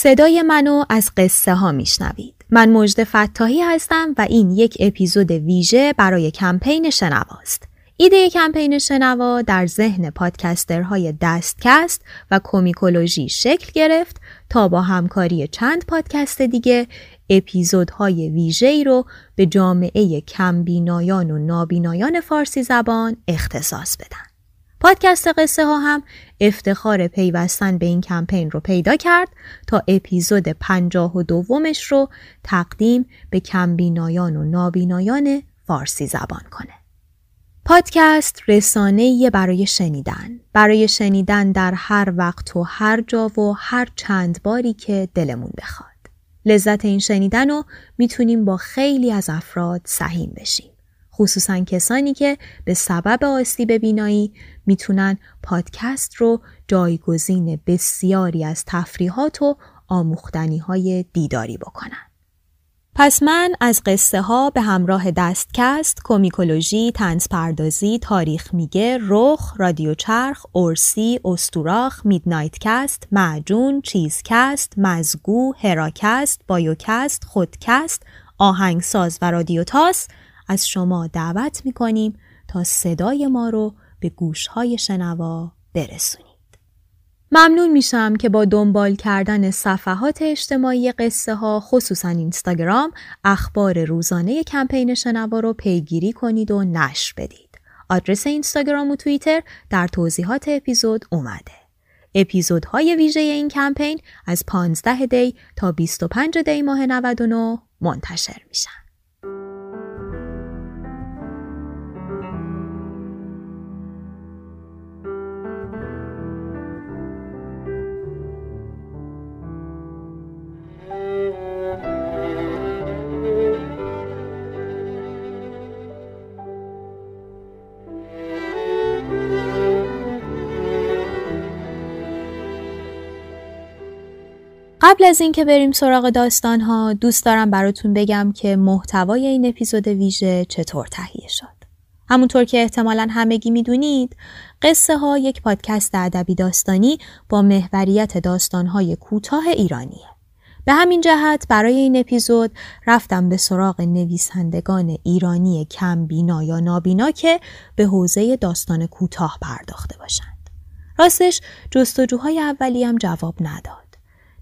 صدای منو از قصه ها میشنوید. من مجد فتاحی هستم و این یک اپیزود ویژه برای کمپین شنواست. ایده کمپین شنوا در ذهن پادکسترهای دستکست و کومیکولوژی شکل گرفت تا با همکاری چند پادکست دیگه اپیزودهای ویژه ای رو به جامعه کمبینایان و نابینایان فارسی زبان اختصاص بدن. پادکست قصه ها هم افتخار پیوستن به این کمپین رو پیدا کرد تا اپیزود پنجاه و دومش رو تقدیم به کمبینایان و نابینایان فارسی زبان کنه. پادکست رسانه برای شنیدن. برای شنیدن در هر وقت و هر جا و هر چند باری که دلمون بخواد. لذت این شنیدن رو می‌تونیم با خیلی از افراد سهیم بشیم. خصوصا کسانی که به سبب آسیب بینایی می‌تونن پادکست رو جایگزین بسیاری از تفریحات و آموختنی های دیداری بکنن. پس من از قصه ها به همراه دستکست، کومیکولوژی، طنزپردازی، تاریخ میگه، رخ، رادیو چرخ، اورسی، استوراخ، میدنایت کست، معجون، چیزکست، مزگو، هراکست، بایوکست، خودکست، آهنگساز و رادیو تاس از شما دعوت می‌کنیم تا صدای ما رو به گوشهای شنوا برسونید. ممنون میشم که با دنبال کردن صفحات اجتماعی قصه ها خصوصا اینستاگرام اخبار روزانه کمپین شنوا رو پیگیری کنید و نشر بدید. آدرس اینستاگرام و توییتر در توضیحات اپیزود اومده. اپیزودهای ویژه این کمپین از 15 دی تا 25 دی ماه 99 منتشر میشن. قبل از اینکه بریم سراغ داستان ها دوست دارم براتون بگم که محتوای این اپیزود ویژه چطور تهیه شد. همونطور که احتمالا همگی می‌دونید قصه ها یک پادکست ادبی داستانی با محوریت داستان های کوتاه ایرانیه. به همین جهت برای این اپیزود رفتم به سراغ نویسندگان ایرانی کم بینا یا نابینا که به حوزه داستان کوتاه پرداخته باشند. راستش جستجوهای اولی هم جواب نداد.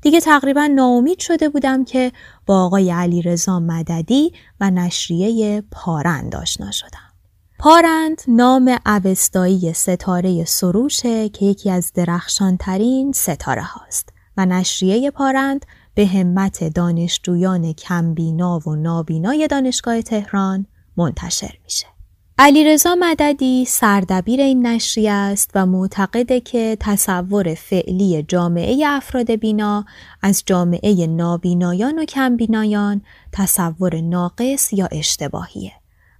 دیگه تقریبا ناامید شده بودم که با آقای علی رضا مددی و نشریه پارند آشنا شدم. پارند نام اوستایی ستاره سروشه که یکی از درخشانترین ستاره هاست و نشریه پارند به همت دانشجویان کمبینا و نابینای دانشگاه تهران منتشر میشه. علیرضا مددی سردبیر این نشریه است و معتقده که تصور فعلی جامعه افراد بینا از جامعه نابینایان و کمبینایان تصور ناقص یا اشتباهیه.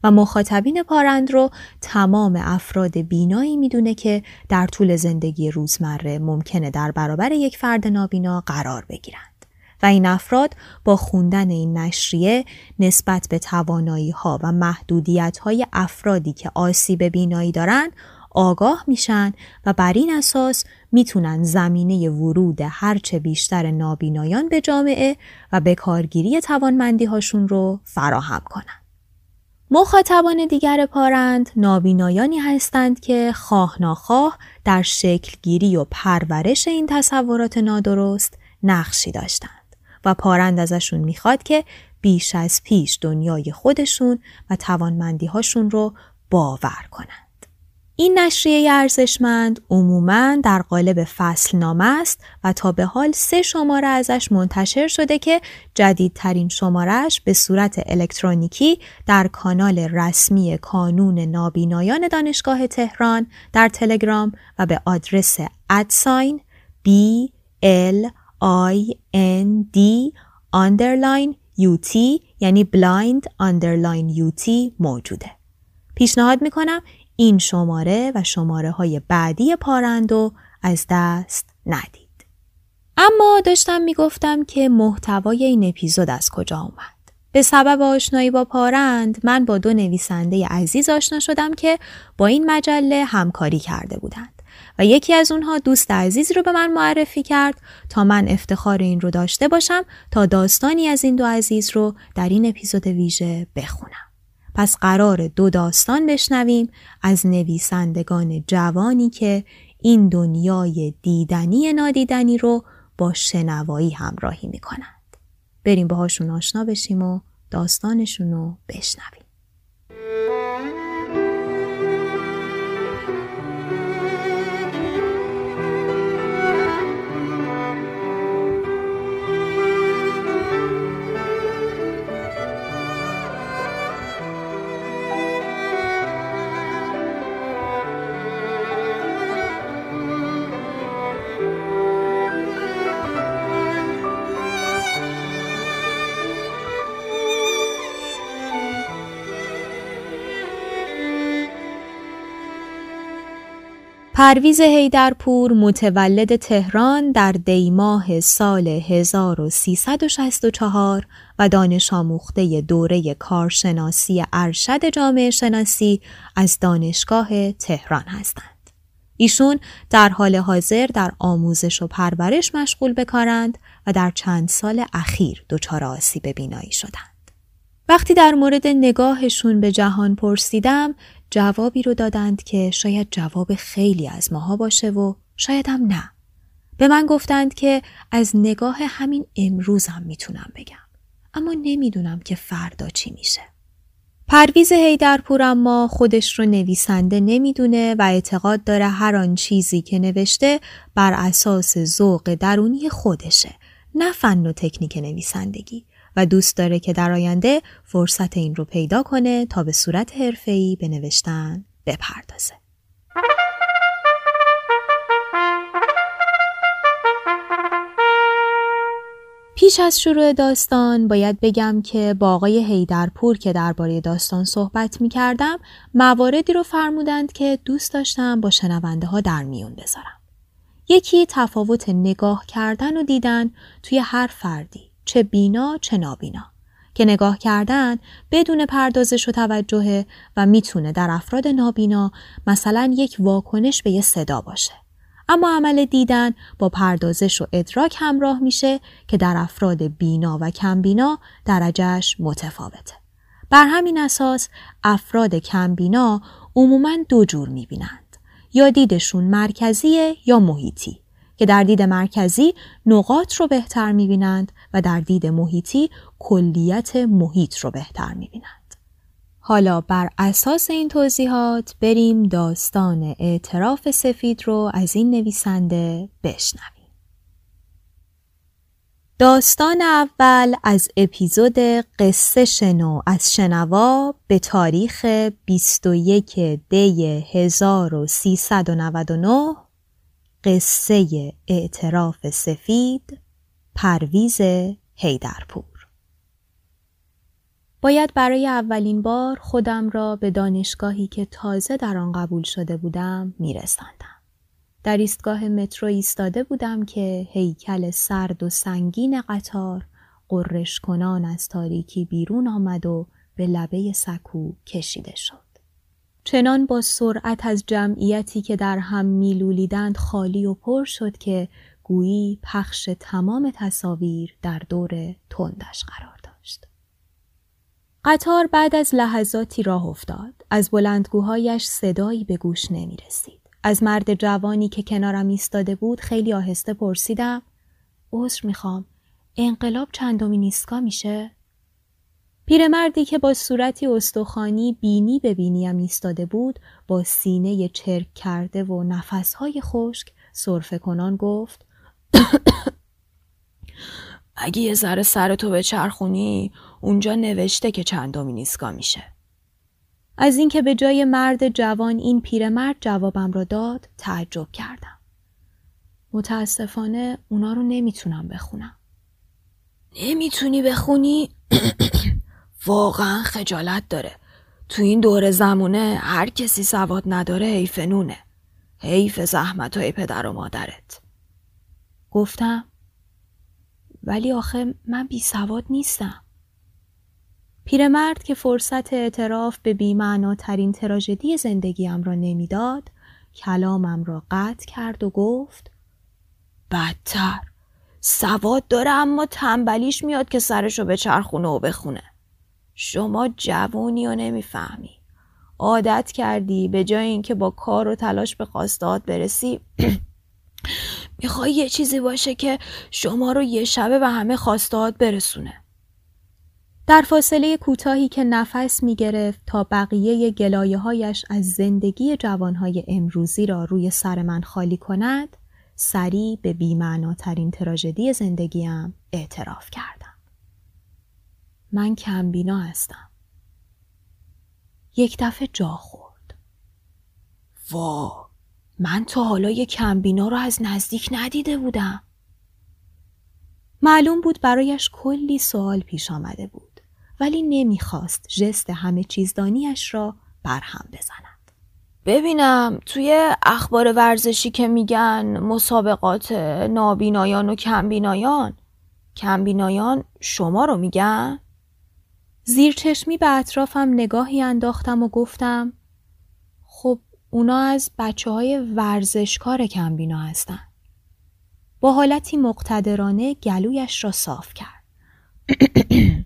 و مخاطبین پارند رو تمام افراد بینایی می‌دونه که در طول زندگی روزمره ممکنه در برابر یک فرد نابینا قرار بگیرند و این افراد با خوندن این نشریه نسبت به توانایی ها و محدودیت های افرادی که آسیب بینایی دارن آگاه میشن و بر این اساس می‌تونن زمینه ورود هرچه بیشتر نابینایان به جامعه و به کارگیری توانمندی هاشون رو فراهم کنن. مخاطبان دیگر پارند نابینایانی هستند که خواه ناخواه در شکلگیری و پرورش این تصورات نادرست نقشی داشتند و پارند ازشون می‌خواد که بیش از پیش دنیای خودشون و توانمندی هاشون رو باور کنند. این نشریه ارزشمند عموماً در قالب فصل نامه است و تا به حال سه شماره ازش منتشر شده که جدیدترین شمارش به صورت الکترونیکی در کانال رسمی کانون نابینایان دانشگاه تهران در تلگرام و به آدرس ادساین B L I N D underline UT یعنی blind underline UT موجوده. پیشنهاد می‌کنم این شماره و شماره های بعدی پارندو از دست ندید. اما داشتم می‌گفتم که محتوای این اپیزود از کجا اومد. به سبب آشنایی با پارند من با دو نویسنده عزیز آشنا شدم که با این مجله همکاری کرده بودند و یکی از اونها دوست عزیز رو به من معرفی کرد تا من افتخار این رو داشته باشم تا داستانی از این دو عزیز رو در این اپیزود ویژه بخونم. پس قرار دو داستان بشنویم از نویسندگان جوانی که این دنیای دیدنی نادیدنی رو با شنوایی همراهی می کنند. بریم باهاشون آشنا بشیم و داستانشون رو بشنویم. پرویز هیدرپور متولد تهران در دیماه سال 1364 و دانش آموخته دوره کارشناسی ارشد جامعه شناسی از دانشگاه تهران هستند. ایشون در حال حاضر در آموزش و پرورش مشغول بکارند و در چند سال اخیر دچار آسیب بینایی شدند. وقتی در مورد نگاهشون به جهان پرسیدم جوابی رو دادند که شاید جواب خیلی از ماها باشه و شاید هم نه. به من گفتند که از نگاه همین امروزم می‌تونم بگم. اما نمی‌دونم که فردا چی میشه. پرویز هیدرپور اما خودش رو نویسنده نمی‌دونه و اعتقاد داره هر آن چیزی که نوشته بر اساس ذوق درونی خودشه نه فن و تکنیک نویسندگی و دوست داره که در آینده فرصت این رو پیدا کنه تا به صورت حرفه‌ای به نوشتن بپردازه. پیش از شروع داستان باید بگم که با آقای هیدرپور که درباره داستان صحبت می کردم مواردی رو فرمودند که دوست داشتم با شنونده ها در میون بذارم. یکی تفاوت نگاه کردن و دیدن توی هر فردی چه بینا چه نابینا که نگاه کردن بدون پردازش و توجه و می‌تونه در افراد نابینا مثلا یک واکنش به یه صدا باشه. اما عمل دیدن با پردازش و ادراک همراه میشه که در افراد بینا و کمبینا درجهش متفاوته. بر همین اساس افراد کمبینا عموما دو جور می‌بینند. یا دیدشون مرکزیه یا محیطی. که در دید مرکزی نقاط رو بهتر می‌بینند و در دید محیطی کلیت محیط رو بهتر می‌بینند. حالا بر اساس این توضیحات بریم داستان اعتراف سفید رو از این نویسنده بشنویم. داستان اول از اپیزود قصه شنو از شنوا به تاریخ 21 دی 1399 قصه اعتراف سفید پرویز هیدرپور باید برای اولین بار خودم را به دانشگاهی که تازه در آن قبول شده بودم میرساندم. در ایستگاه مترو ایستاده بودم که هیکل سرد و سنگین قطار قررش کنان از تاریکی بیرون آمد و به لبه سکو کشیده شد. چنان با سرعت از جمعیتی که در هم میلولیدند خالی و پر شد که گویی پخش تمام تصاویر در دور تندش قرار داشت. قطار بعد از لحظاتی راه افتاد. از بلندگوهایش صدایی به گوش نمی رسید. از مرد جوانی که کنارم ایستاده بود خیلی آهسته پرسیدم عذر می‌خوام انقلاب چندمین ایستگاه میشه؟ پیرمردی که با صورتی استخوانی بینی به بینیم ایستاده بود با سینه چرک کرده و نفسهای خشک صرفه کنان گفت اگه یه ذره سرتو به چرخونی اونجا نوشته که چندمین ایستگاه میشه. از اینکه به جای مرد جوان این پیرمرد جوابم را داد تعجب کردم. متاسفانه اونا رو نمی‌تونم بخونم. نمی‌تونی بخونی؟ واقعا خجالت داره. تو این دور زمونه هر کسی سواد نداره حیف نونه. حیف زحمت های پدر و مادرت. گفتم ولی آخه من بی سواد نیستم. پیرمرد که فرصت اعتراف به بیمعناترین تراژدی زندگیم را نمی‌داد کلامم را قطع کرد و گفت بدتر. سواد داره اما تنبلیش میاد که سرشو به چرخونه و بخونه. شما جوونی و نمی‌فهمی عادت کردی به جای اینکه با کار و تلاش به خواستات برسی می‌خوای یه چیزی باشه که شما رو یه شبه به همه خواستات برسونه در فاصله کوتاهی که نفس می گرفت تا بقیه گلایه هایش از زندگی جوانهای امروزی را روی سر من خالی کند سریع به بیمعناترین تراژدی زندگیم اعتراف کردم. من کمبینا هستم. یک دفعه جا خورد. وا من تا حالا یک کمبینا رو از نزدیک ندیده بودم. معلوم بود برایش کلی سوال پیش آمده بود ولی نمی‌خواست جست همه چیزدانیش را برهم بزند. ببینم توی اخبار ورزشی که میگن مسابقات نابینایان و کمبینایان کمبینایان شما رو میگن؟ زیر چشمی به اطرافم نگاهی انداختم و گفتم خب اونا از بچه های ورزشکار کمبینا هستن. با حالتی مقتدرانه گلویش را صاف کرد.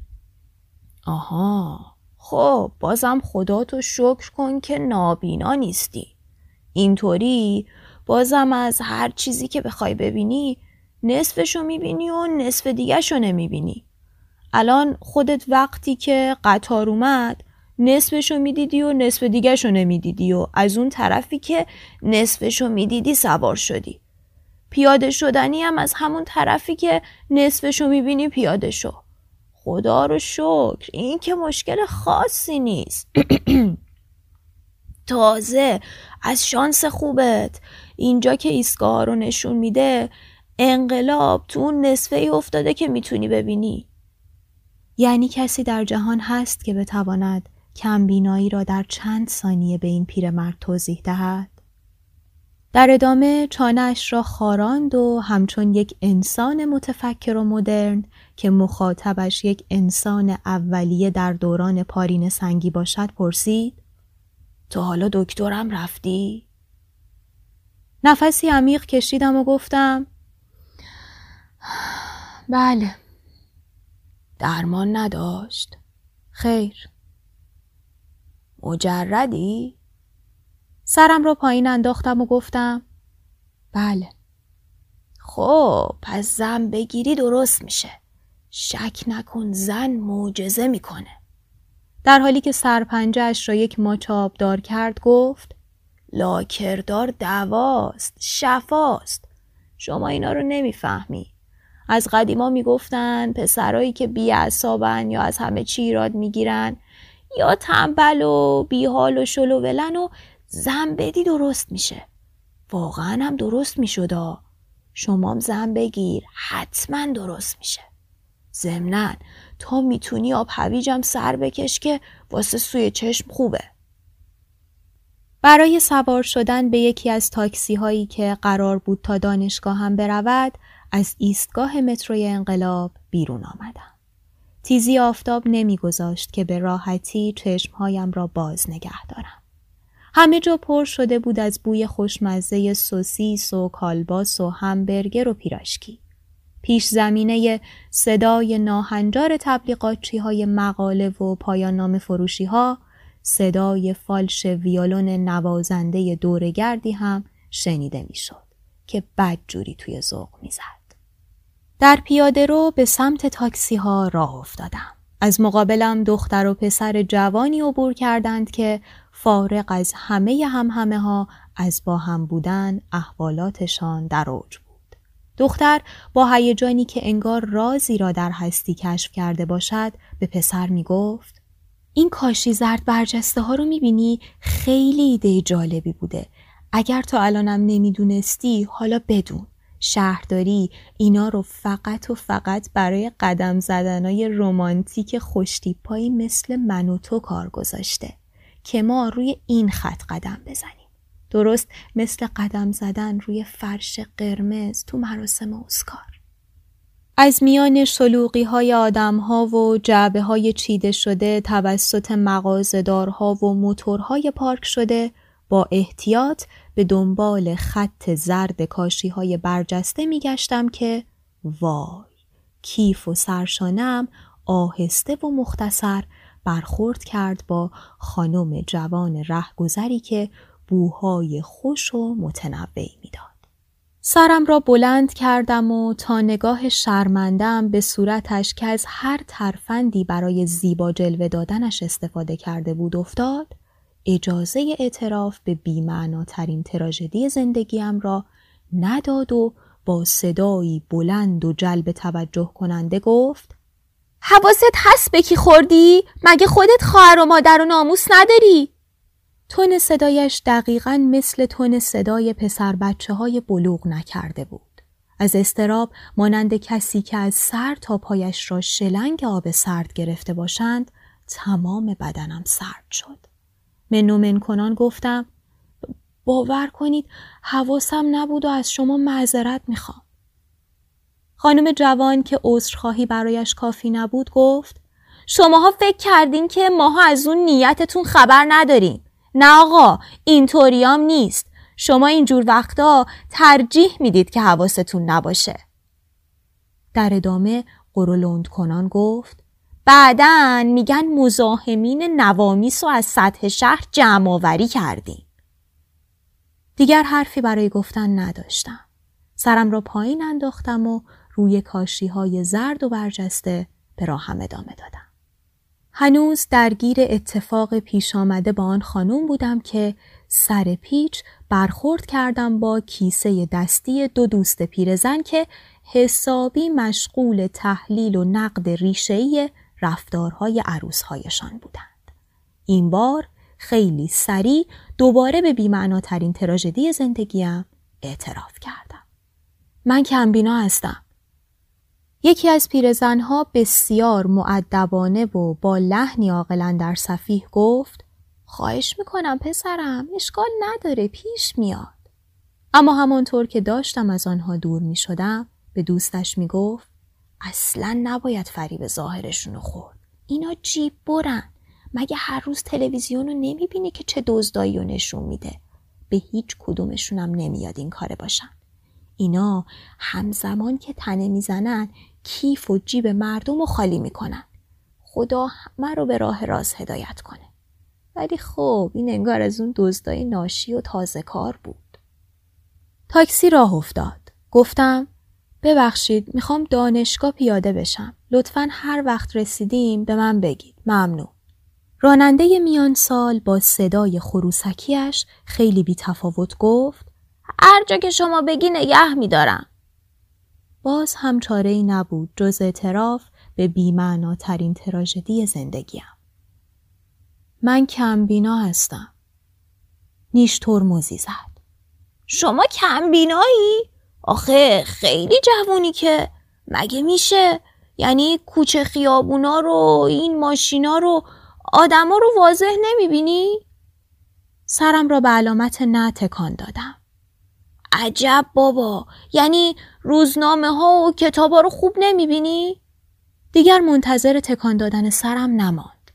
آها خب بازم خدا تو شکر کن که نابینا نیستی اینطوری بازم از هر چیزی که بخوای ببینی نصفشو می‌بینی و نصف دیگهشو نمی‌بینی الان خودت وقتی که قطار اومد نصفشو می‌دیدی و نصف دیگهشو نمی‌دیدی و از اون طرفی که نصفشو می‌دیدی سوار شدی. پیاده شدنی هم از همون طرفی که نصفشو می‌بینی پیاده شو. خدا رو شکر این که مشکل خاصی نیست. تازه از شانس خوبت. اینجا که ایستگاه رو نشون میده انقلاب تو اون نصفه ای افتاده که می‌تونی ببینی. یعنی کسی در جهان هست که بتواند کمبینایی را در چند ثانیه به این پیرمرد توضیح دهد در ادامه چانهاش را خاراند و همچون یک انسان متفکر و مدرن که مخاطبش یک انسان اولیه در دوران پارین سنگی باشد پرسید تو حالا دکترم رفتی؟ نفسی عمیق کشیدم و گفتم بله درمان نداشت؟ خیر. مجردی؟ سرم را پایین انداختم و گفتم بله. خب پس زن بگیری درست میشه. شک نکن زن معجزه می‌کنه. در حالی که سرپنجهش را یک ماچ آبدار کرد گفت لاکردار دواست شفاست. شما اینا رو نمی‌فهمی. از قدیما می‌گفتن پسرایی که بی یا از همه چی ایراد می‌گیرن یا تنبل و بیحال و شل و ولن و زن بدی درست میشه. واقعا هم درست می‌شد شما زن بگیر حتما درست میشه. ضمنا تا می‌تونی آب هویجم سر بکش که واسه سوی چشم خوبه. برای سوار شدن به یکی از تاکسی هایی که قرار بود تا دانشگاه هم برود از ایستگاه متروی انقلاب بیرون آمدم. تیزی آفتاب نمیگذاشت که به راحتی چشمهایم را باز نگه دارم. همه جا پر شده بود از بوی خوشمزه سوسیس و کالباس و همبرگر و پیراشکی. پیش زمینه صدای ناهنجار تبلیغاتچی های مقاله و پایان نام فروشی ها صدای فالش ویولون نوازنده دورگردی هم شنیده می‌شد که بدجوری توی ذوق می‌زد. در پیاده رو به سمت تاکسی ها راه افتادم. از مقابلم دختر و پسر جوانی عبور کردند که فارغ از همه هم همه ها از با هم بودن احوالاتشان در اوج بود. دختر با هیجانی که انگار رازی را در هستی کشف کرده باشد به پسر می گفت این کاشی زرد برجسته ها رو می‌بینی خیلی ایده جالبی بوده. اگر تا الانم نمی‌دونستی حالا بدون. شهرداری اینا رو فقط و فقط برای قدم زدنای رومانتیک خوشتیپایی مثل من و تو کار گذاشته که ما روی این خط قدم بزنیم. درست مثل قدم زدن روی فرش قرمز تو مراسم اسکار. از میان شلوقی های آدم ها و جعبه های چیده شده توسط مغازدارها و موتورهای پارک شده با احتیاط به دنبال خط زرد کاشی های برجسته می گشتم که وای کیف و سرشانم آهسته و مختصر برخورد کرد با خانم جوان رهگذری که بوهای خوش و متنوعی می‌داد. سرم را بلند کردم و تا نگاه شرمندم به صورتش که از هر ترفندی برای زیبا جلوه دادنش استفاده کرده بود افتاد اجازه اعتراف به بیمعناترین تراژدی زندگیم را نداد و با صدایی بلند و جلب توجه کننده گفت حواست هست به کی خوردی؟ مگه خودت خواهر و مادر و ناموس نداری؟ تون صدایش دقیقا مثل تون صدای پسر بچه های بلوغ نکرده بود. از استراب مانند کسی که از سر تا پایش را شلنگ آب سرد گرفته باشند تمام بدنم سرد شد. منومن کنان گفتم باور کنید حواسم نبود و از شما معذرت می‌خوام. خانم جوان که عذرخواهی برایش کافی نبود گفت شماها فکر کردین که ماها از اون نیتتون خبر نداریم. نه آقا اینطوریام نیست شما اینجور وقتا ترجیح می‌دید که حواستون نباشه در ادامه قرولند کنان گفت بعدا میگن مزاحمین نوامیس و از سطح شهر جمع آوری کردیم. دیگر حرفی برای گفتن نداشتم. سرم را پایین انداختم و روی کاشی های زرد و برجسته به راهم ادامه دادم. هنوز درگیر اتفاق پیش آمده با آن خانم بودم که سر پیچ برخورد کردم با کیسه دستی دو دوست پیرزن که حسابی مشغول تحلیل و نقد ریشه‌ای رفتارهای عروسهایشان بودند. این بار خیلی سریع دوباره به بیمعناترین تراژدی زندگیم اعتراف کردم. من کمبینا هستم. یکی از پیرزنها بسیار معدبانه و با لحنی عاقلا در صفیح گفت خواهش می‌کنم پسرم اشکال نداره پیش میاد اما همانطور که داشتم از آنها دور می شدم به دوستش می گفت اصلا نباید فریب ظاهرشونو خورد. اینا جیب برن. مگه هر روز تلویزیون رو نمی بینی که چه دزدایی و نشون میده؟ به هیچ کدومشونم نمیاد این کاره باشن. اینا همزمان که تنه می‌زنن کیف و جیب مردم رو خالی می‌کنن. خدا همه رو به راه راست هدایت کنه. ولی خب این انگار از اون دزدای ناشی و تازه کار بود. تاکسی راه افتاد. گفتم ببخشید می‌خوام دانشگاه پیاده بشم لطفا هر وقت رسیدیم به من بگید ممنون راننده میان سال با صدای خروسکیش خیلی بی تفاوت گفت هر جا که شما بگی نگه میدارم باز هم چاره ای نبود جز اعتراف به بیمعناترین تراژدی زندگیم. من کمبینا هستم. نیش ترمزی زد. شما کمبینایی؟ آخه خیلی جوونی که مگه میشه؟ یعنی کوچه خیابونا رو این ماشینا رو آدما رو واضح نمی‌بینی؟ سرم را به علامت نه تکان دادم. عجب بابا یعنی روزنامه ها و کتاب ها رو خوب نمی‌بینی؟ دیگر منتظر تکان دادن سرم نماند.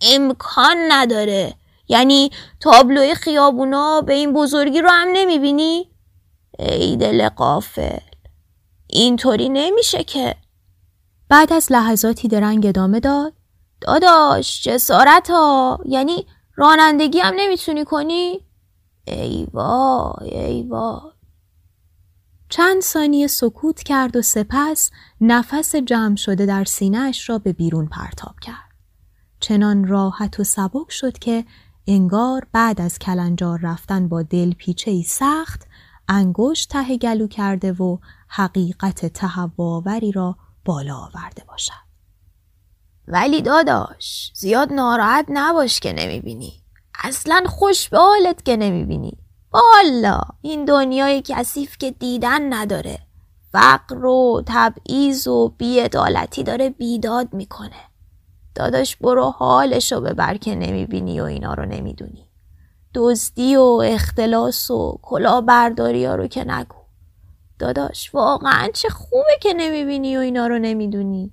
امکان نداره یعنی تابلوی خیابونا به این بزرگی رو هم نمی‌بینی؟ ای دل قافل اینطوری نمیشه که. بعد از لحظاتی درنگ ادامه داد. داداش جسارت ها یعنی رانندگی هم نمی‌تونی کنی؟ ای وای ای وای. چند ثانیه سکوت کرد و سپس نفس جمع شده در سینهاش را به بیرون پرتاب کرد. چنان راحت و سبک شد که انگار بعد از کلنجار رفتن با دل پیچه سخت انگشت ته گلو کرده و حقیقت تهواوری را بالا آورده باشد. ولی داداش زیاد ناراحت نباش که نمی‌بینی. اصلا خوش به حالت که نمی‌بینی. والا این دنیای کثیف که دیدن نداره. فقر و تبعیض و بیعدالتی داره بیداد می‌کنه. داداش برو حالشو ببر که نمی‌بینی و اینا رو نمی‌دونی. دزدی و اختلاس و کلاهبرداری ها رو که نگو. داداش واقعا چه خوبه که نمی‌بینی و اینا رو نمی‌دونی.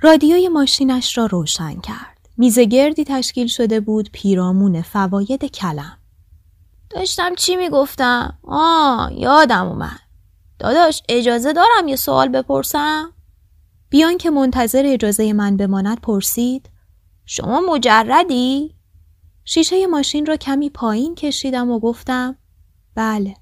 رادیوی ماشینش را روشن کرد. میز گردی تشکیل شده بود پیرامون فواید کلم. داشتم چی می‌گفتم؟ آه یادم اومد. داداش اجازه دارم یه سوال بپرسم؟ بیان که منتظر اجازه من بماند پرسید شما مجردی؟ شیشه ماشین را کمی پایین کشیدم و گفتم بله.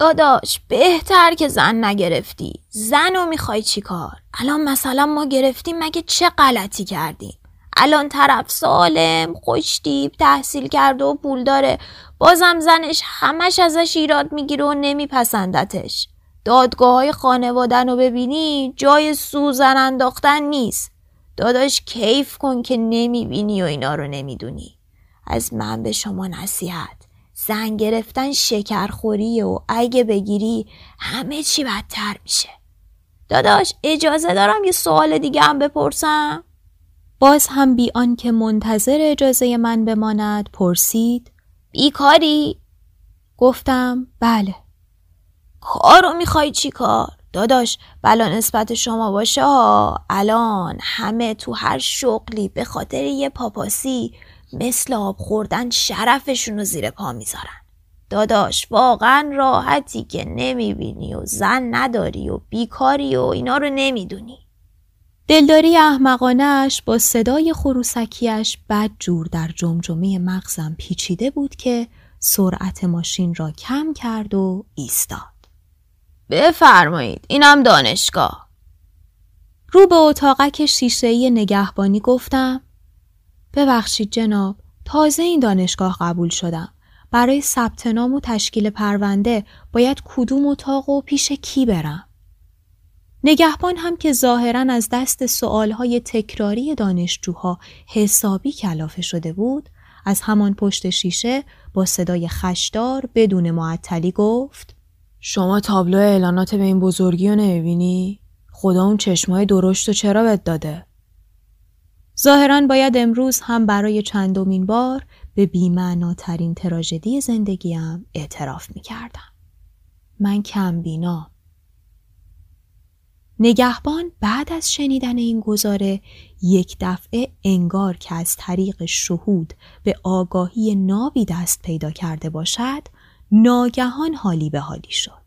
داداش بهتر که زن نگرفتی. زن رو می‌خوای چی کار؟ الان مثلا ما گرفتیم مگه چه غلطی کردیم؟ الان طرف سالم خوشتیب تحصیل کرده و پول داره. بازم زنش همش ازش ایراد می‌گیره و نمیپسندتش. دادگاه های خانوادن رو ببینی جای سوزن انداختن نیست. داداش کیف کن که نمی‌بینی و اینا رو نمی‌دونی. از من به شما نصیحت. زن گرفتن شکرخوریه و اگه بگیری همه چی بدتر میشه. داداش اجازه دارم یه سوال دیگه هم بپرسم؟ باز هم بی که منتظر اجازه من بماند پرسید. بیکاری؟ گفتم بله. کارو می‌خوای چی کار؟ داداش بلا نسبت شما باشه ها. الان همه تو هر شغلی به خاطر یه پاپاسی مثل آب خوردن شرفشون رو زیر پا می‌ذارن. داداش واقعا راحتی که نمی‌بینی و زن نداری و بیکاری و اینا رو نمی‌دونی. دلداری احمقانش با صدای خروسکیش بد جور در جمجمه مغزم پیچیده بود که سرعت ماشین را کم کرد و ایستاد. بفرمایید اینم دانشگاه. رو به اتاقک شیشهای نگهبانی گفتم ببخشید جناب تازه این دانشگاه قبول شدم برای ثبت نام و تشکیل پرونده باید کدوم اتاق و پیش کی برم نگهبان هم که ظاهرا از دست سوالهای تکراری دانشجوها حسابی کلافه شده بود از همان پشت شیشه با صدای خشدار بدون معطلی گفت شما تابلو اعلانات به این بزرگی رو نمی‌بینی؟ خدا اون چشمای درشت و چرا بد داده؟ ظاهرا باید امروز هم برای چندمین بار به بیمعناترین تراژدی زندگیم اعتراف می‌کردم. من کم بینا. نگهبان بعد از شنیدن این گزاره یک دفعه انگار که از طریق شهود به آگاهی نابی دست پیدا کرده باشد ناگهان حالی به حالی شد.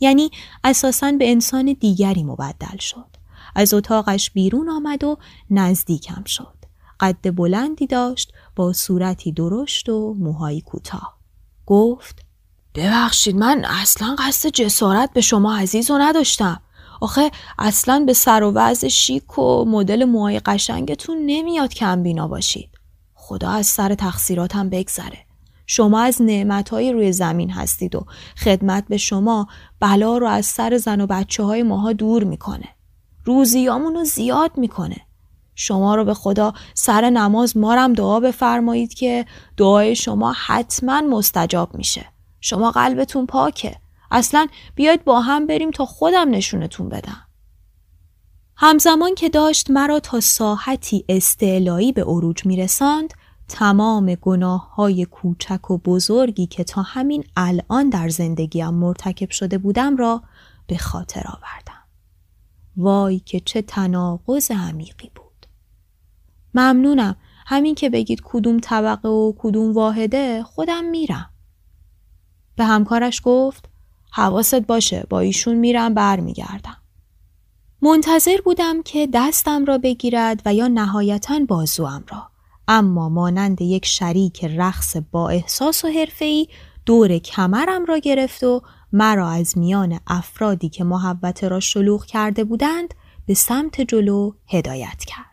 یعنی اساساً به انسان دیگری مبدل شد. از اتاقش بیرون آمد و نزدیکم شد. قد بلندی داشت با صورتی درشت و موهایی کوتاه. گفت ببخشید من اصلا قصد جسارت به شما عزیز و نداشتم. آخه اصلا به سر و وضع شیک و مدل موهای قشنگتون نمیاد کم بینا باشید. خدا از سر تقصیراتم بگذره. شما از نعمتهای روی زمین هستید و خدمت به شما بلا رو از سر زن و بچه های ماها دور می‌کنه. روزیامون رو زیاد می‌کنه. شما رو به خدا سر نماز مارم دعا بفرمایید که دعای شما حتما مستجاب میشه. شما قلبتون پاکه. اصلا بیاید با هم بریم تا خودم نشونتون بدم. همزمان که داشت مرا تا ساحتی استعلایی به عروج می رساند تمام گناه های کوچک و بزرگی که تا همین الان در زندگیم مرتکب شده بودم را به خاطر آوردم. وای که چه تناقض عمیقی بود. ممنونم همین که بگید کدوم طبقه و کدوم واحده خودم میرم. به همکارش گفت حواست باشه با ایشون میرم برمیگردم. منتظر بودم که دستم را بگیرد و یا نهایتا بازوام را. اما مانند یک شریک رقص با احساس و حرفه‌ای دور کمرم را گرفت و مرا از میان افرادی که محوته را شلوغ کرده بودند به سمت جلو هدایت کرد.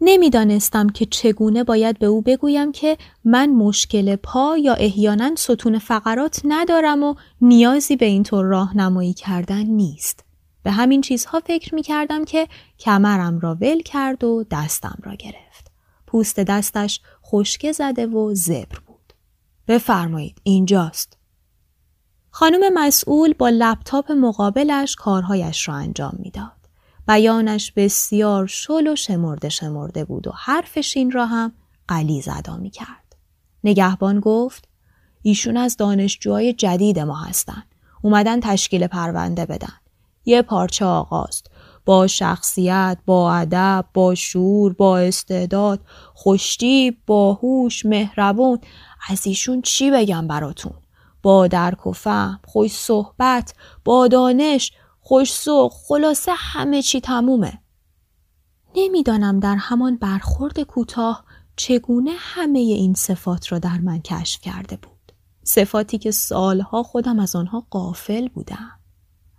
نمی‌دانستم که چگونه باید به او بگویم که من مشکل پا یا احیانا ستون فقرات ندارم و نیازی به اینطور راهنمایی کردن نیست. به همین چیزها فکر می کردم که کمرم را ول کرد و دستم را گرفت. پوست دستش خشکه زده و زبر بود. بفرمایید اینجاست. خانم مسئول با لپتاپ مقابلش کارهایش را انجام می‌داد. بیانش بسیار شل و شمرده شمرده بود و حرفشین را هم قلیز ادا می کرد. نگهبان گفت ایشون از دانشجوهای جدید ما هستن. اومدن تشکیل پرونده بدن. یه پارچه آقاست. با شخصیت، با ادب، با شور، با استعداد، خوشتیب، باهوش، مهربون از ایشون چی بگم براتون؟ با درک و فهم، خوش صحبت، با دانش، خوشسوق خلاصه همه چی تمومه. نمی‌دانم در همان برخورد کوتاه چگونه همه این صفات را در من کشف کرده بود. صفاتی که سالها خودم از آنها قافل بودم.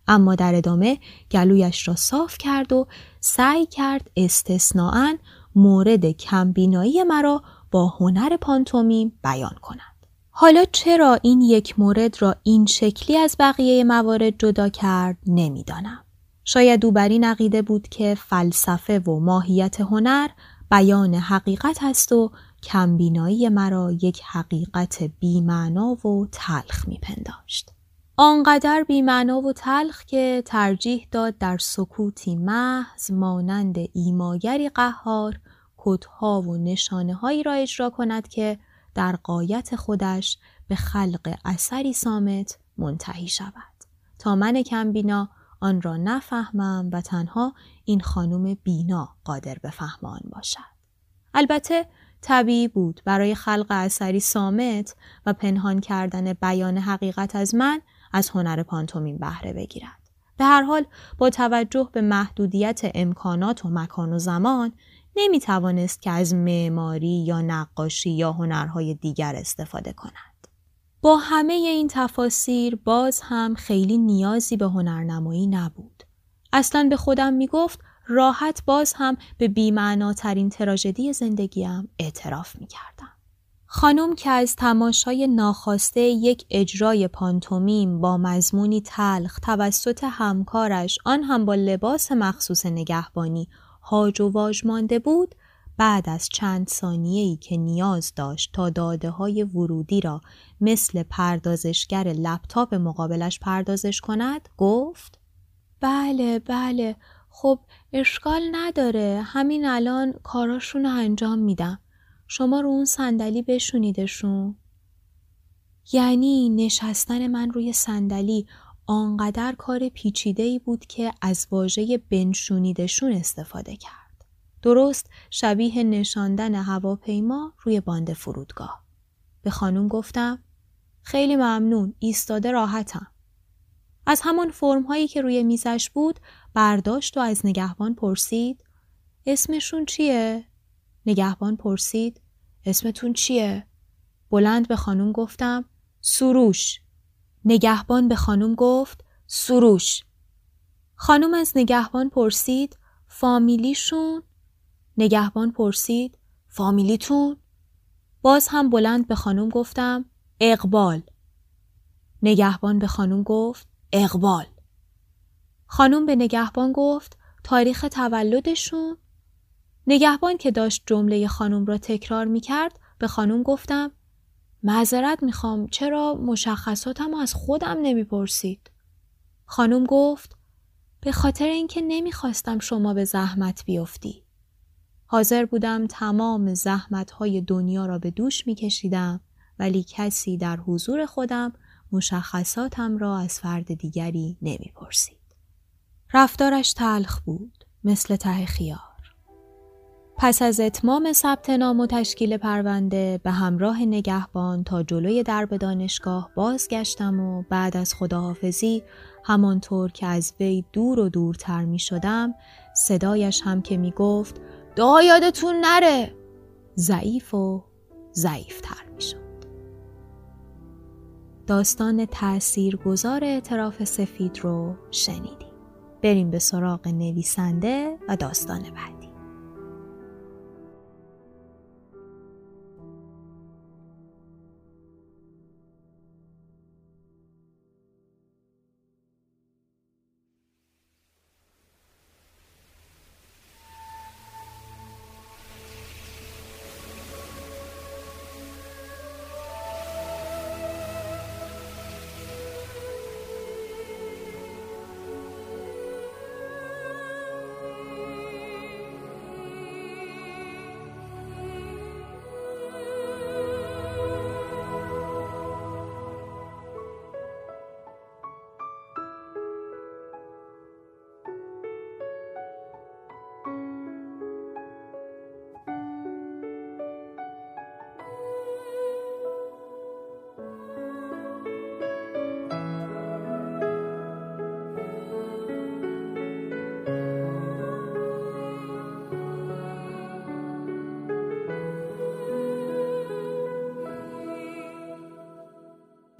اما در ادامه گلویش را صاف کرد و سعی کرد استثناعا مورد کمبینایی مرا با هنر پانتومیم بیان کند. حالا چرا این یک مورد را این شکلی از بقیه موارد جدا کرد نمی‌دانم. شاید او بر این عقیده بود که فلسفه و ماهیت هنر بیان حقیقت است و کمبینایی مرا یک حقیقت بیمعنا و تلخ میپنداشت. آنقدر بیمعنا و تلخ که ترجیح داد در سکوتی محض مانند ایماگری قهار کدها و نشانه هایی را اجرا کند که در قایت خودش به خلق اثری سامت منتهی شود. تا من کمبینا آن را نفهمم و تنها این خانم بینا قادر به فهم آن باشد. البته طبیعی بود برای خلق اثری سامت و پنهان کردن بیان حقیقت از من از هنر پانتومین بهره بگیرد. به هر حال با توجه به محدودیت امکانات و مکان و زمان نمی توانست که از معماری یا نقاشی یا هنرهای دیگر استفاده کند. با همه این تفاسیر باز هم خیلی نیازی به هنرنمایی نبود. اصلا به خودم می گفت راحت باز هم به بیمعناترین تراژدی زندگیم اعتراف می کردم. خانم که از تماشای ناخواسته یک اجرای پانتومیم با مضمونی تلخ توسط همکارش آن هم با لباس مخصوص نگهبانی هاج و واج مانده بود بعد از چند ثانیه‌ای که نیاز داشت تا داده های ورودی را مثل پردازشگر لپتاپ مقابلش پردازش کند گفت بله بله خب اشکال نداره همین الان کاراشون رو انجام میدم. شما رو اون صندلی بشونیدشون. یعنی نشستن من روی صندلی آنقدر کار پیچیده ای بود که از واژه بنشونیدشون استفاده کرد. درست شبیه نشاندن هواپیما روی باند فرودگاه. به خانم گفتم خیلی ممنون ایستاده راحتم. از همان فرم هایی که روی میزش بود برداشت و از نگهبان پرسید اسمشون چیه؟ نگهبان پرسید اسمتون چیه؟ بلند به خانم گفتم سروش نگهبان به خانم گفت سروش خانم از نگهبان پرسید فامیلیشون؟ نگهبان پرسید فامیلیتون؟ باز هم بلند به خانم گفتم اقبال نگهبان به خانم گفت اقبال خانم به نگهبان گفت تاریخ تولدشون؟ نگهبان که داشت جمله خانم را تکرار می کرد به خانم گفتم معذرت می‌خوام چرا مشخصاتم از خودم نمی‌پرسید؟ خانم گفت به خاطر اینکه نمی‌خواستم شما به زحمت بیفتی. حاضر بودم تمام زحمت های دنیا را به دوش میکشیدم ولی کسی در حضور خودم مشخصاتم را از فرد دیگری نمی‌پرسید. رفتارش تلخ بود مثل ته خیار. پس از اتمام ثبت نام و تشکیل پرونده به همراه نگهبان تا جلوی درب دانشگاه بازگشتم و بعد از خداحافظی همانطور که از وی دور و دورتر می شدم صدایش هم که می گفت دا یادتون نره ضعیف و ضعیفتر می شد. داستان تأثیر گذار اعتراف سفید رو شنیدیم. بریم به سراغ نویسنده و داستان بعدی.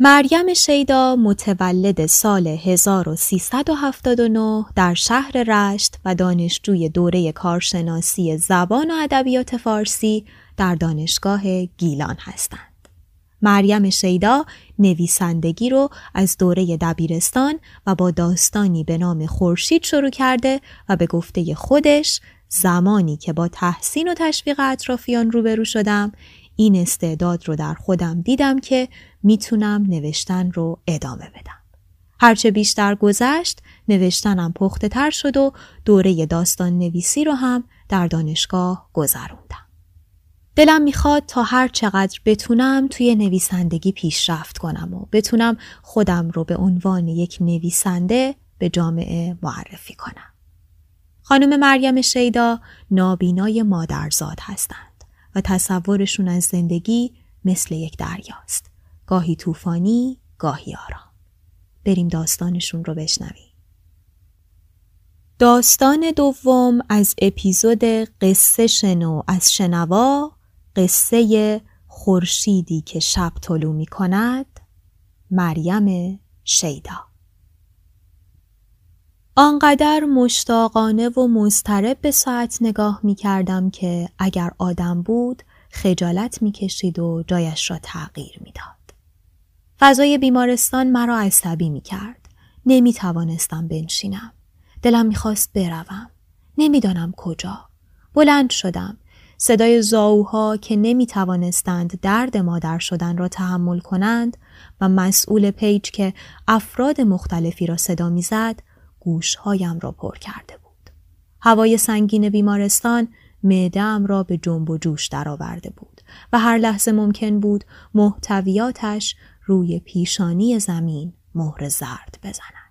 مریم شیدا متولد سال 1379 در شهر رشت و دانشجوی دوره کارشناسی زبان و ادبیات فارسی در دانشگاه گیلان هستند. مریم شیدا نویسندگی رو از دوره دبیرستان و با داستانی به نام خورشید شروع کرده و به گفته خودش زمانی که با تحسین و تشویق اطرافیان روبرو شدم این استعداد رو در خودم دیدم که می‌تونم نوشتن رو ادامه بدم. هرچه بیشتر گذشت نوشتنم پخته تر شد و دوره داستان نویسی رو هم در دانشگاه گذروندم. دلم می‌خواد تا هر چقدر بتونم توی نویسندگی پیشرفت کنم و بتونم خودم رو به عنوان یک نویسنده به جامعه معرفی کنم. خانم مریم شیدا نابینای مادرزاد هستند و تصورشون از زندگی مثل یک دریاست. گاهی طوفانی، گاهی آرام. بریم داستانشون رو بشنویم. داستان دوم از اپیزود قصه شنو از شنوا قصه خورشیدی که شب طلو می کند مریم شیدا آنقدر مشتاقانه و مضطرب به ساعت نگاه می کردم که اگر آدم بود خجالت می کشید و جایش را تغییر می داد. فضای بیمارستان مرا عصبی می کرد. نمی توانستم بنشینم. دلم می‌خواست بروم. نمی‌دانم کجا. بلند شدم. صدای زاوها که نمی توانستند درد مادر شدن را تحمل کنند و مسئول پیج که افراد مختلفی را صدا می‌زد گوشهایم را پر کرده بود. هوای سنگین بیمارستان معدهام را به جنب و جوش درآورده بود و هر لحظه ممکن بود محتویاتش روی پیشانی زمین مهر زرد بزند.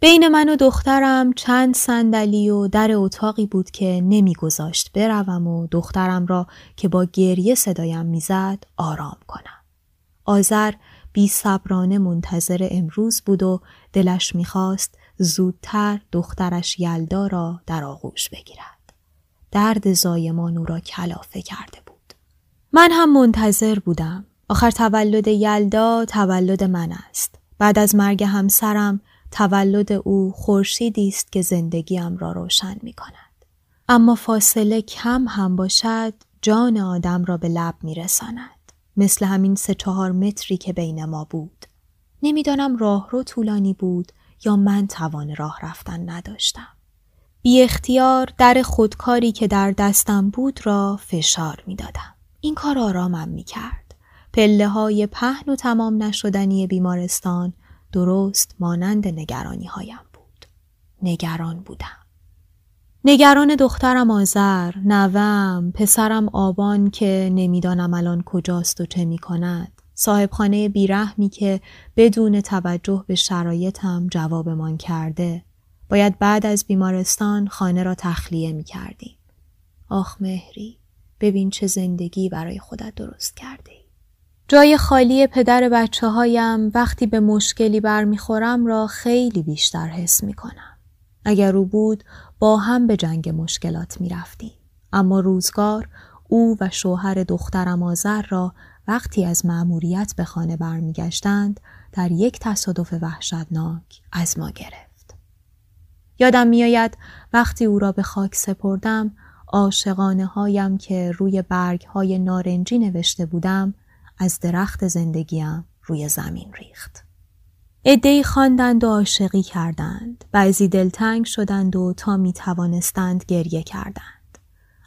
بین من و دخترم چند صندلی و در اتاقی بود که نمیگذاشت بروم و دخترم را که با گریه صدایم می‌زد آرام کنم. آذر بی صبرانه منتظر امروز بود و دلش می‌خواست زودتر دخترش یلدا را در آغوش بگیرد. درد زایمان او را کلافه کرده بود. من هم منتظر بودم. آخر تولد یلدا تولد من است. بعد از مرگ همسرم تولد او خورشیدی است که زندگیم را روشن می کند. اما فاصله کم هم باشد جان آدم را به لب می رساند. مثل همین سه چهار متری که بین ما بود. نمی‌دانم راه رو طولانی بود یا من توان راه رفتن نداشتم. بی اختیار در خودکاری که در دستم بود را فشار می دادم. این کار آرامم می کرد. پله های پهن و تمام نشدنی بیمارستان درست مانند نگرانی هایم بود. نگران بودم. نگران دخترم آذر، نوم، پسرم آبان که نمی‌دانم الان کجاست و چه می کند. صاحب خانه بیرحمی که بدون توجه به شرایطم جوابمان کرده. باید بعد از بیمارستان خانه را تخلیه می کردیم. آخ مهری، ببین چه زندگی برای خودت درست کرده. جای خالی پدر بچه هایم وقتی به مشکلی برمیخورم را خیلی بیشتر حس می کنم. اگر او بود با هم به جنگ مشکلات می رفتیم. اما روزگار او و شوهر دخترم آذر را وقتی از مأموریت به خانه برمیگشتند در یک تصادف وحشتناک از ما گرفت. یادم میآید وقتی او را به خاک سپردم عاشقانه هایم که روی برگ های نارنجی نوشته بودم از درخت زندگیم روی زمین ریخت. ادهی خواندند و عاشقی کردند. بعضی دلتنگ شدند و تا می توانستند گریه کردند.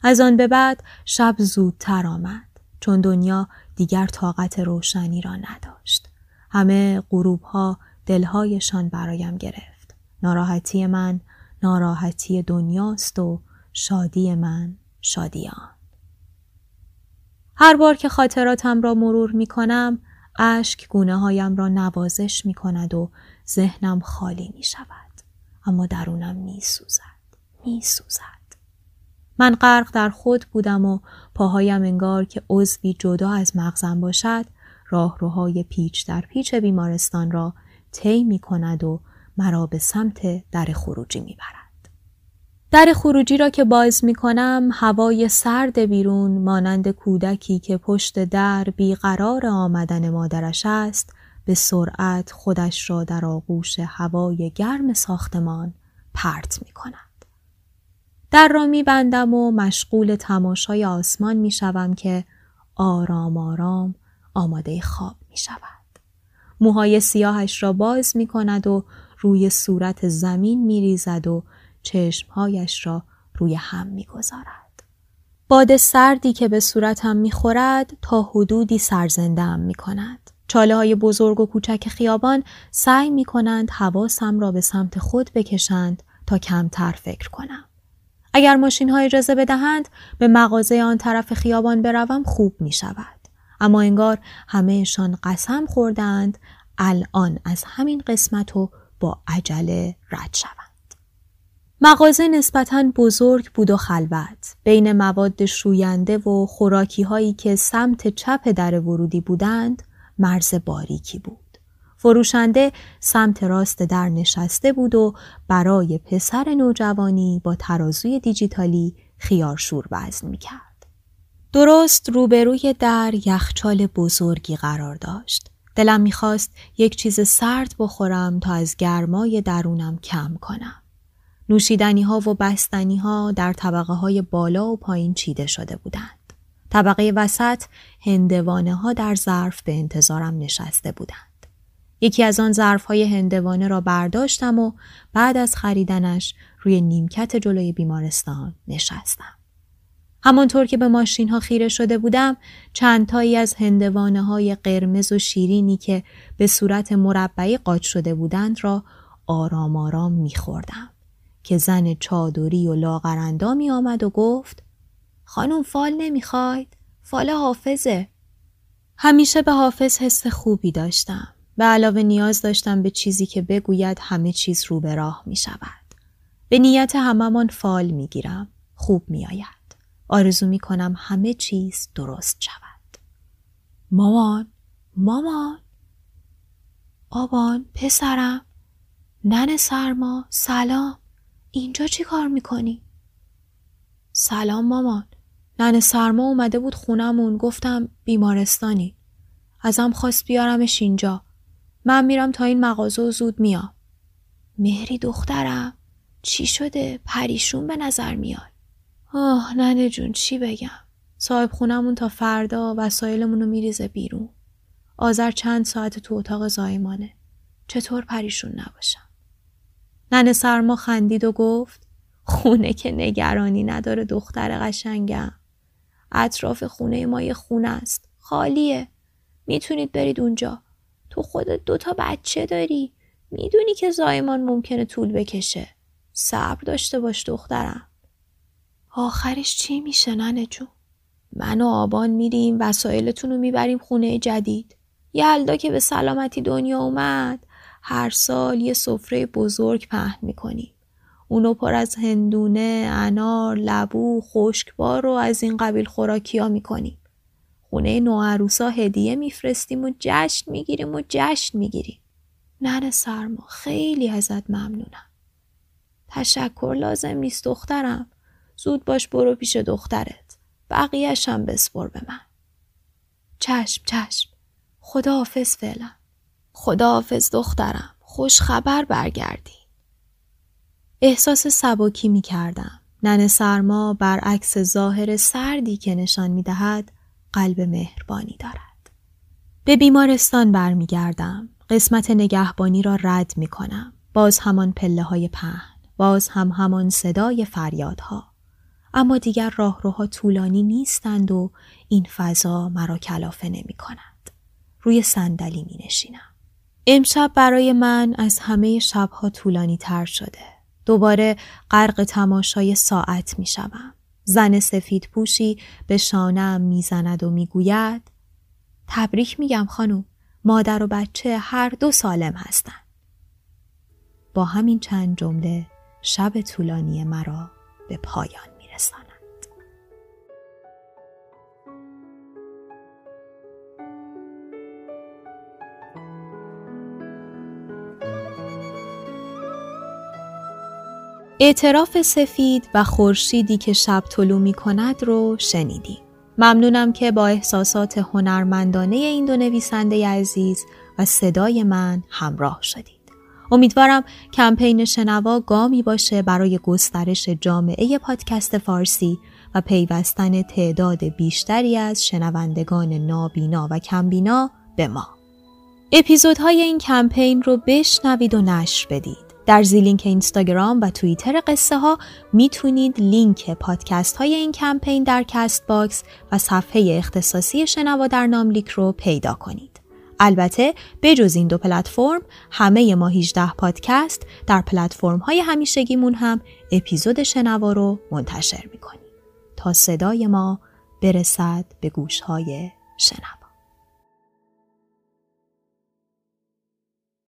از آن به بعد شب زودتر آمد چون دنیا دیگر طاقت روشنی را نداشت. همه غروب ها دلهایشان برایم گرفت. ناراحتی من ناراحتی دنیاست و شادی من شادی آن هر بار که خاطراتم را مرور می کنم اشک گونه هایم را نوازش می کند و ذهنم خالی می شود. اما درونم می سوزد. می سوزد. من غرق در خود بودم و پاهایم انگار که عضوی جدا از مغزم باشد راهروهای پیچ در پیچ بیمارستان را طی می کند و مرا به سمت در خروجی می برد. در خروجی را که باز می کنم هوای سرد بیرون مانند کودکی که پشت در بیقرار آمدن مادرش است به سرعت خودش را در آغوش هوای گرم ساختمان پرت می کند. در را می بندم و مشغول تماشای آسمان می شوم که آرام آرام آماده خواب می شود. موهای سیاهش را باز می کند و روی صورت زمین می ریزد و چشمهایش را روی هم می‌گذارد. باد سردی که به صورتم می‌خورد تا حدودی سرزندم می کند. چاله های بزرگ و کوچک خیابان سعی می کنند حواسم را به سمت خود بکشند تا کمتر فکر کنم. اگر ماشین های اجازه بدهند به مغازه آن طرف خیابان بروم خوب می شود. اما انگار همهشان قسم خوردند الان از همین قسمت و با عجله رد شوند. مغازه نسبتا بزرگ بود و خلوت بین مواد شوینده و خوراکی هایی که سمت چپ در ورودی بودند مرز باریکی بود. فروشنده سمت راست در نشسته بود و برای پسر نوجوانی با ترازوی دیجیتالی خیارشور وزن می کرد. درست روبروی در یخچال بزرگی قرار داشت. دلم می‌خواست یک چیز سرد بخورم تا از گرمای درونم کم کنم. نوشیدنی ها و بستنی ها در طبقه های بالا و پایین چیده شده بودند. طبقه وسط هندوانه ها در ظرف به انتظارم نشسته بودند. یکی از آن ظرف های هندوانه را برداشتم و بعد از خریدنش روی نیمکت جلوی بیمارستان نشستم. همانطور که به ماشین ها خیره شده بودم چند تایی از هندوانه های قرمز و شیرینی که به صورت مربعی قاچ شده بودند را آرام آرام می خوردم. که زن چادری و لاغرندامی آمد و گفت خانم فال نمی‌خواید؟ فال حافظه. همیشه به حافظ حس خوبی داشتم. به علاوه نیاز داشتم به چیزی که بگوید همه چیز رو به راه می شود. به نیت هممان فال می گیرم. خوب می آید. آرزو می کنم همه چیز درست شود. مامان، مامان، آبان، پسرم، نن سرما، سلام. اینجا چی کار می‌کنی؟ سلام مامان. ننه سرما اومده بود خونمون گفتم بیمارستانی. ازم خواست بیارمش اینجا. من میرم تا این مغازه و زود میام. مهری دخترم چی شده؟ پریشون به نظر میاد. آه ننه جون چی بگم؟ صاحب خونمون تا فردا وسایلمون رو میریزه بیرون. آذر چند ساعت تو اتاق زایمانه. چطور پریشون نباشم؟ ننه سرما خندید و گفت خونه که نگرانی نداره دختر قشنگم. اطراف خونه ما یه خونه است. خالیه. می‌تونید برید اونجا. تو خودت دوتا بچه داری. می‌دونی که زایمان ممکنه طول بکشه. صبر داشته باش دخترم آخرش چی میشه ننه جون من و آبان میریم وسایلتون رو می‌بریم خونه جدید یلدا که به سلامتی دنیا اومد هر سال یه سفره بزرگ پهن می‌کنیم اونو پر از هندونه، انار، لبو، خشکبار رو از این قبیل خوراکی ها می‌کنیم. خونه نوعروسا هدیه میفرستیم و جشن می‌گیریم و جشن می‌گیریم. ننه سرما خیلی ازت ممنونم. تشکر لازم نیست دخترم. زود باش برو پیش دخترت. بقیهش هم بسپر به من. چشم چشم. خدا حافظ فعلا. خدا حافظ دخترم. خوش خبر برگردی. احساس سبکی می کردم. نن سرما برعکس ظاهر سردی که نشان می دهد قلب مهربانی دارد. به بیمارستان برمیگردم. قسمت نگهبانی را رد می کنم. باز همان پله های پهن. باز هم همان صدای فریادها. اما دیگر راهروها طولانی نیستند و این فضا مرا کلافه نمی کند. روی صندلی می نشینم. امشب برای من از همه شبها طولانی تر شده. دوباره غرق تماشای ساعت می شوم. زن سفید پوشی به شانم می‌زند و می‌گوید تبریک میگم خانم مادر و بچه هر دو سالم هستند. با همین چند جمله شب طولانی مرا به پایان میرساند. اعتراف سفید و خورشیدی که شب طلو می کند رو شنیدیم. ممنونم که با احساسات هنرمندانه این دو نویسنده عزیز و صدای من همراه شدید. امیدوارم کمپین شنوا گامی باشه برای گسترش جامعه پادکست فارسی و پیوستن تعداد بیشتری از شنوندگان نابینا و کمبینا به ما. اپیزودهای این کمپین رو بشنوید و نشر بدید. در زیلینک اینستاگرام و توییتر قصه ها می‌تونید لینک پادکست های این کمپین در کست باکس و صفحه اختصاصی شنوا در ناملیک رو پیدا کنید. البته بجز این دو پلتفرم همه ما 18 پادکست در پلتفرم های همیشگیمون هم اپیزود شنوا رو منتشر می‌کنیم تا صدای ما برسد به گوش های شنوا.